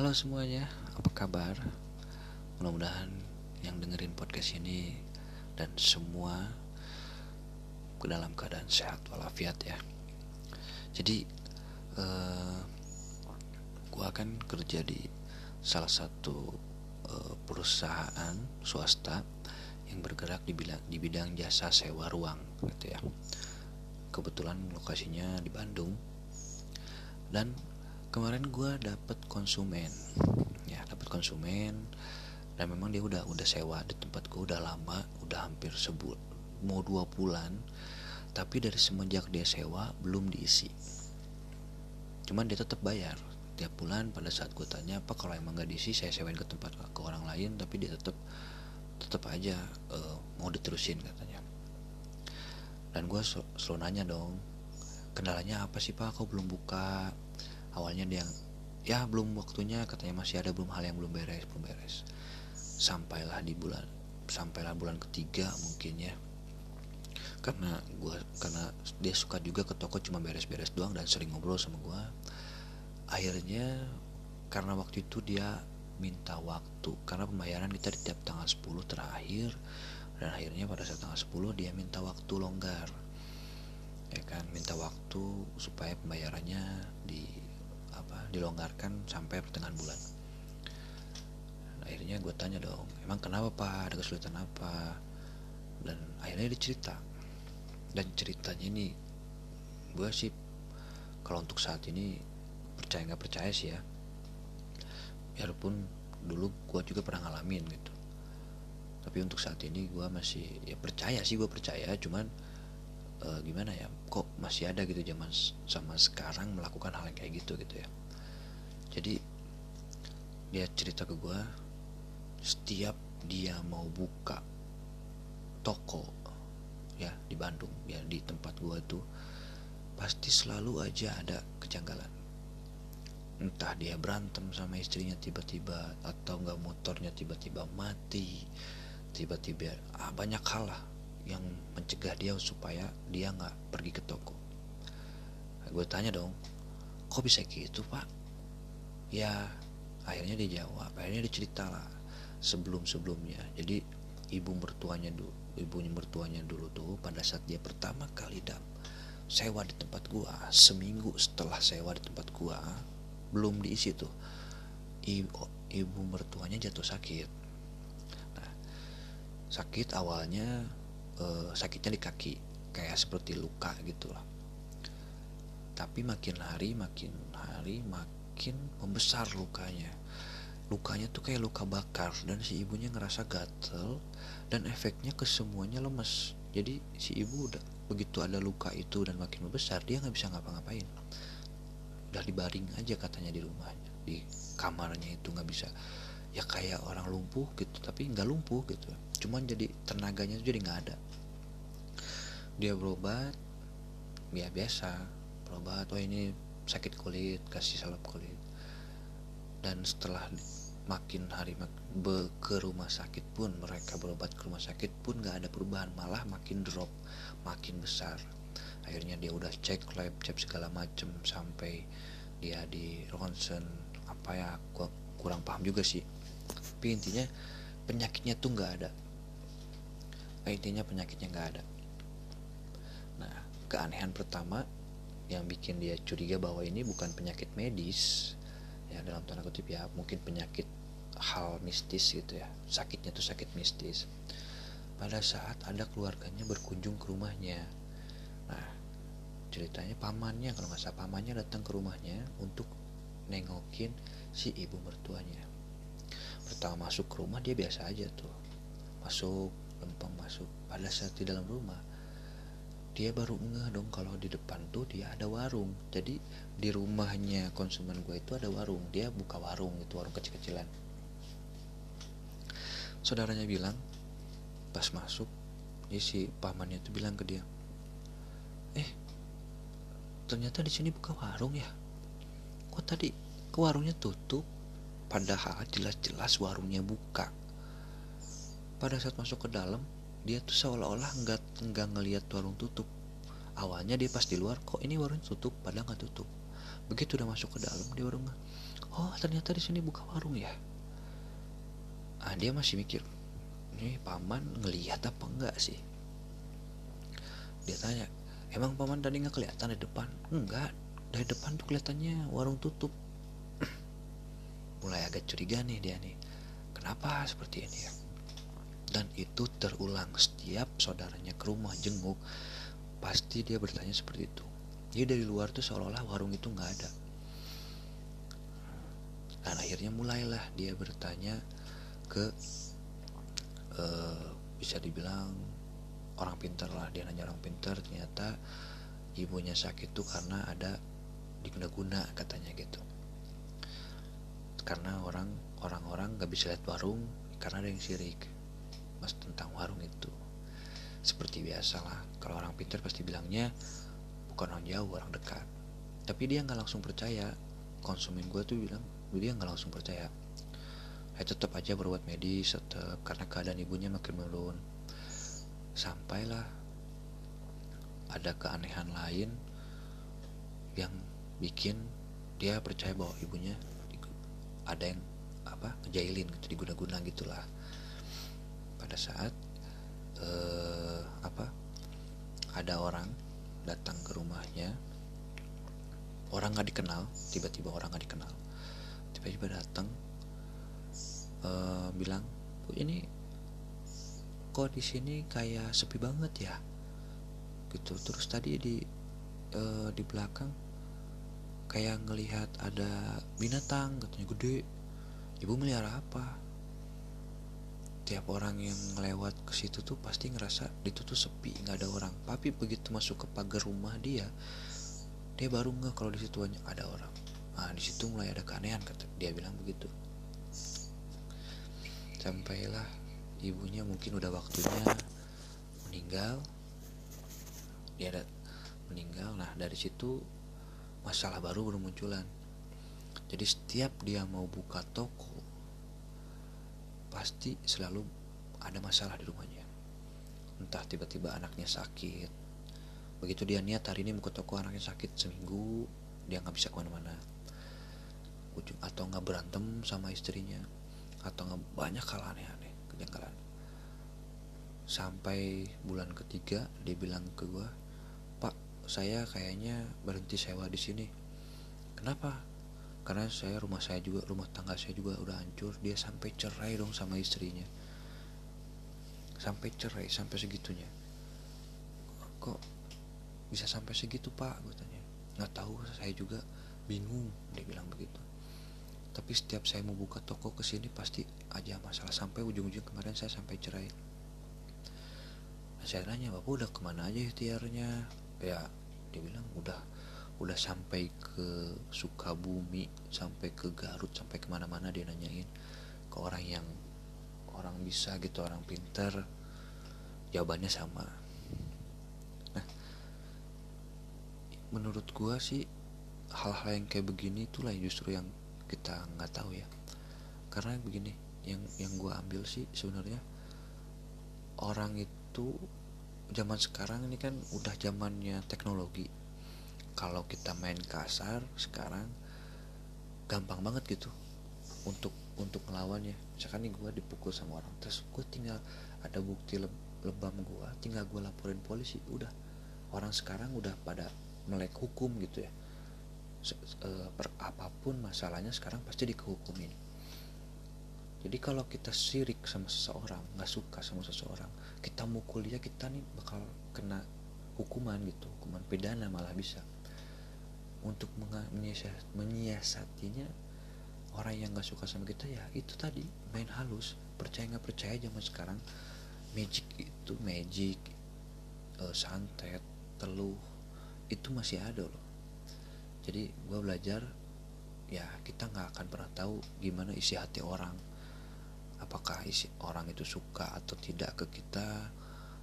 Halo semuanya, apa kabar? Mudah-mudahan yang dengerin podcast ini dan semua ke dalam keadaan sehat walafiat ya. Jadi, uh, gua akan kerja di salah satu uh, perusahaan swasta yang bergerak di bidang, di bidang jasa sewa ruang, gitu ya. Kebetulan lokasinya di Bandung dan kemarin gue dapet konsumen. Ya dapet konsumen. Dan memang dia udah udah sewa di tempat gue udah lama udah hampir sebut mau dua bulan. Tapi dari semenjak dia sewa belum diisi. Cuman dia tetap bayar. Tiap bulan pada saat gue tanya apa kalau emang gak diisi saya sewain ke tempat ke orang lain. Tapi dia tetap tetap aja uh, mau diterusin katanya. Dan gue selalu nanya dong kendalanya apa sih pak? Kau belum buka awalnya dia ya belum waktunya katanya masih ada belum hal yang belum beres belum beres. Sampailah di bulan sampailah bulan ketiga mungkin ya. Karena gua karena dia suka juga ke toko cuma beres-beres doang dan sering ngobrol sama gua. Akhirnya karena waktu itu dia minta waktu karena pembayaran kita di tiap tanggal 10 terakhir dan akhirnya pada saat tanggal 10 dia minta waktu longgar. Ya kan minta waktu supaya pembayarannya di dilonggarkan sampai pertengahan bulan. Dan akhirnya gue tanya dong emang kenapa pak? Ada kesulitan apa? Dan akhirnya dia cerita. Dan ceritanya ini gue sih kalau untuk saat ini percaya nggak percaya sih ya. Biarpun dulu gue juga pernah ngalamin gitu. Tapi untuk saat ini gue masih ya percaya sih gue percaya. Cuman e, gimana ya kok masih ada gitu zaman sama sekarang melakukan hal yang kayak gitu gitu ya. Jadi dia cerita ke gue setiap dia mau buka toko ya di Bandung ya di tempat gue tuh pasti selalu aja ada kejanggalan. Entah dia berantem sama istrinya tiba-tiba atau enggak motornya tiba-tiba mati tiba-tiba ah, banyak hal lah yang mencegah dia supaya dia nggak pergi ke toko gue tanya dong kok bisa gitu pak? Ya akhirnya dia jawab akhirnya dia cerita lah sebelum sebelumnya jadi ibu mertuanya dulu ibunya mertuanya dulu tuh pada saat dia pertama kali dap sewa di tempat gua seminggu setelah sewa di tempat gua belum diisi tuh ibu, ibu mertuanya jatuh sakit. Nah sakit awalnya eh, sakitnya di kaki kayak seperti luka gitu lah tapi makin hari makin hari makin membesar lukanya. Lukanya tuh kayak luka bakar dan si ibunya ngerasa gatel dan efeknya ke semuanya lemes. Jadi si ibu udah begitu ada luka itu dan makin membesar dia nggak bisa ngapa-ngapain. Udah dibaring aja katanya di rumahnya di kamarnya itu nggak bisa. Ya kayak orang lumpuh gitu tapi nggak lumpuh gitu. Cuman jadi tenaganya jadi nggak ada. Dia berobat ya biasa berobat oh ini sakit kulit kasih salep kulit. Dan setelah makin hari mak ke rumah sakit pun mereka berobat ke rumah sakit pun nggak ada perubahan malah makin drop makin besar. Akhirnya dia udah cek lab cek segala macem sampai dia di ronsen. Apa ya gua kurang paham juga sih. Tapi intinya penyakitnya tuh nggak ada. Intinya penyakitnya nggak ada. Nah keanehan pertama yang bikin dia curiga bahwa ini bukan penyakit medis ya dalam tanda kutip ya mungkin penyakit hal mistis gitu ya sakitnya tuh sakit mistis. Pada saat ada keluarganya berkunjung ke rumahnya nah ceritanya pamannya kalau nggak salah pamannya datang ke rumahnya untuk nengokin si ibu mertuanya. Pertama masuk ke rumah dia biasa aja tuh masuk lempeng masuk. Pada saat di dalam rumah dia baru ngeh dong kalau di depan tuh dia ada warung. Jadi di rumahnya konsumen gue itu ada warung dia buka warung itu warung kecil-kecilan. Saudaranya bilang pas masuk ya si pamannya itu bilang ke dia eh ternyata di sini buka warung ya? Kok tadi ke warungnya tutup padahal jelas-jelas warungnya buka. Pada saat masuk ke dalam dia tuh seolah-olah nggak nggak ngelihat warung tutup. Awalnya dia pas di luar kok ini warung tutup padahal nggak tutup? Begitu udah masuk ke dalam dia baru oh ternyata di sini buka warung ya? Ah dia masih mikir ini paman ngelihat apa enggak sih? Dia tanya emang paman tadi nggak kelihatan di depan? Enggak dari depan tuh kelihatannya warung tutup. Mulai agak curiga nih dia nih kenapa seperti ini ya dan itu terulang setiap saudaranya ke rumah jenguk. Pasti dia bertanya seperti itu. Jadi dari luar tuh seolah-olah warung itu nggak ada. Dan akhirnya mulailah dia bertanya ke uh, bisa dibilang orang pintar lah. Dia nanya orang pintar ternyata ibunya sakit tuh karena ada diguna-guna katanya gitu. Karena orang orang-orang nggak bisa lihat warung karena ada yang sirik mas tentang warung itu. Seperti biasa lah kalau orang pintar pasti bilangnya bukan orang jauh orang dekat. Tapi dia nggak langsung percaya. Konsumen gue tuh bilang dia nggak langsung percaya. Ya tetap aja berbuat medis tetap karena keadaan ibunya makin menurun. Sampailah ada keanehan lain yang bikin dia percaya bahwa ibunya ada yang apa ngejailin gitu diguna-guna gitulah pada saat eh, apa ada orang datang ke rumahnya orang nggak dikenal tiba-tiba orang nggak dikenal. Tiba-tiba datang uh, bilang bu ini kok di sini kayak sepi banget ya? Gitu. Terus tadi di uh, di belakang kayak ngelihat ada binatang katanya gede. Ibu melihara apa tiap orang yang lewat ke situ tuh pasti ngerasa itu tuh sepi nggak ada orang. Tapi begitu masuk ke pagar rumah dia dia baru nggak kalau di situ ada orang. Nah di situ mulai ada keanehan kata dia bilang begitu. Sampailah ibunya mungkin udah waktunya meninggal. Dia ada meninggal. Nah dari situ masalah baru bermunculan. Jadi setiap dia mau buka toko pasti selalu ada masalah di rumahnya. Entah tiba-tiba anaknya sakit. Begitu dia niat hari ini mau ke toko anaknya sakit seminggu dia nggak bisa ke mana-mana. Ujung atau nggak berantem sama istrinya atau nggak banyak hal aneh-aneh kejanggalan. Sampai bulan ketiga dia bilang ke gue pak saya kayaknya berhenti sewa di sini. Kenapa karena saya rumah saya juga rumah tangga saya juga udah hancur. Dia sampai cerai dong sama istrinya. Sampai cerai sampai segitunya. Kok bisa sampai segitu pak? Gue tanya. Nggak tahu saya juga bingung dia bilang begitu. Tapi setiap saya mau buka toko ke sini pasti aja masalah. Sampai ujung-ujung kemarin saya sampai cerai. Saya nanya bapak udah ke mana aja ikhtiarnya? Ya dia bilang udah udah sampai ke Sukabumi sampai ke Garut sampai ke mana-mana dia nanyain. Ke orang yang orang bisa gitu orang pinter jawabannya sama. Nah menurut gua sih hal-hal yang kayak begini itulah justru yang kita nggak tahu ya. Karena begini yang yang gue ambil sih sebenarnya orang itu zaman sekarang ini kan udah zamannya teknologi kalau kita main kasar sekarang gampang banget gitu untuk untuk ngelawannya. Misalkan nih gue dipukul sama orang terus gue tinggal ada bukti le lebam gue tinggal gue laporin polisi udah. Orang sekarang udah pada melek hukum gitu ya. Uh, per apa pun masalahnya sekarang pasti dikehukumin jadi kalau kita sirik sama seseorang nggak suka sama seseorang kita mukul dia kita nih bakal kena hukuman gitu hukuman pidana malah bisa untuk menyiasatinya orang yang nggak suka sama kita ya itu tadi main halus percaya nggak percaya zaman sekarang magic itu magic uh, santet teluh itu masih ada loh. Jadi gue belajar ya kita nggak akan pernah tahu gimana isi hati orang apakah isi orang itu suka atau tidak ke kita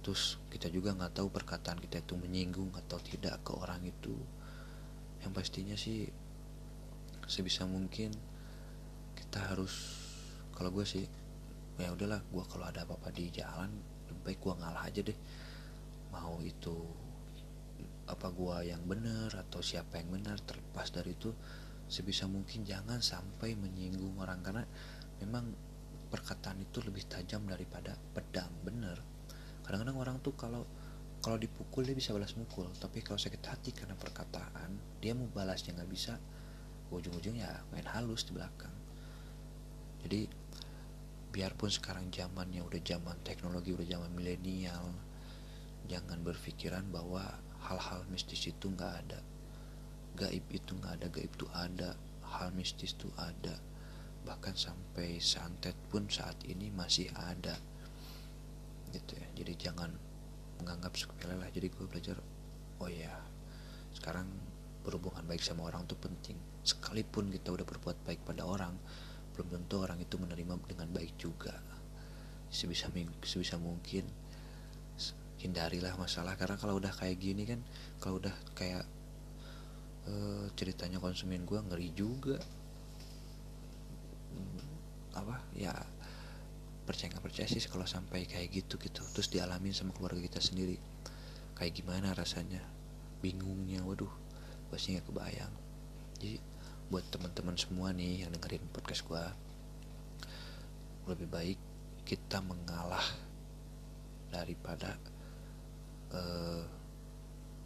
terus kita juga nggak tahu perkataan kita itu menyinggung atau tidak ke orang itu yang pastinya sih sebisa mungkin kita harus kalau gue sih ya udahlah gue kalau ada apa-apa di jalan lebih baik gue ngalah aja deh. Mau itu apa gua yang benar atau siapa yang benar terlepas dari itu sebisa mungkin jangan sampai menyinggung orang. Karena memang perkataan itu lebih tajam daripada pedang bener kadang-kadang orang tuh kalau kalau dipukul dia bisa balas mukul. Tapi kalau sakit hati karena perkataan dia mau balasnya nggak bisa ujung-ujungnya main halus di belakang. Jadi biarpun sekarang zamannya udah zaman teknologi udah zaman milenial jangan berpikiran bahwa hal-hal mistis itu nggak ada. Gaib itu nggak ada gaib itu ada hal mistis itu ada. Bahkan sampai santet pun saat ini masih ada. Gitu ya. Jadi jangan menganggap sepele lah jadi gue belajar oh ya sekarang berhubungan baik sama orang tuh penting. Sekalipun kita udah berbuat baik pada orang belum tentu orang itu menerima dengan baik juga. Sebisa sebisa mungkin hindarilah masalah. Karena kalau udah kayak gini kan kalau udah kayak uh, ceritanya konsumen gue ngeri juga. Hmm, apa? Ya percaya nggak percaya sih kalau sampai kayak gitu gitu. Terus dialamin sama keluarga kita sendiri. Kayak gimana rasanya? Bingungnya waduh pasti nggak kebayang. Jadi buat teman-teman semua nih yang dengerin podcast gua lebih baik kita mengalah daripada uh,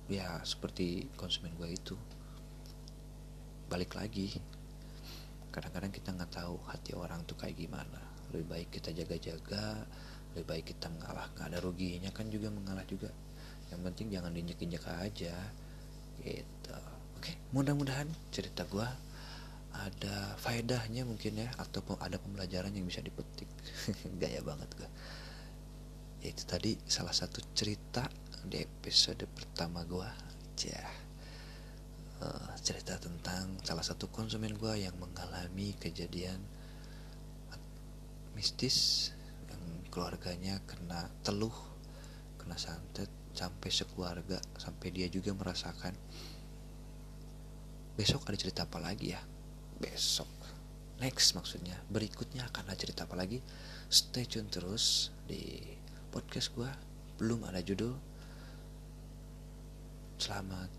ya seperti konsumen gua itu. Balik lagi kadang-kadang kita nggak tahu hati orang tuh kayak gimana lebih baik kita jaga-jaga lebih baik kita mengalah nggak ada ruginya kan juga mengalah juga. Yang penting jangan diinjek-injek aja gitu. Oke mudah-mudahan cerita gue ada faedahnya mungkin ya atau ada pembelajaran yang bisa dipetik. Gaya banget gue itu tadi salah satu cerita di episode pertama gue ya uh, cerita tentang salah satu konsumen gue yang mengalami kejadian mistis yang keluarganya kena teluh kena santet sampai sekeluarga sampai dia juga merasakan besok ada cerita apa lagi ya? Besok. Next maksudnya. Berikutnya akan ada cerita apa lagi? Stay tune terus di podcast gue belum ada judul. Selamat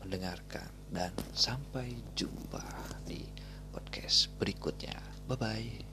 mendengarkan dan sampai jumpa di podcast berikutnya. 拜拜。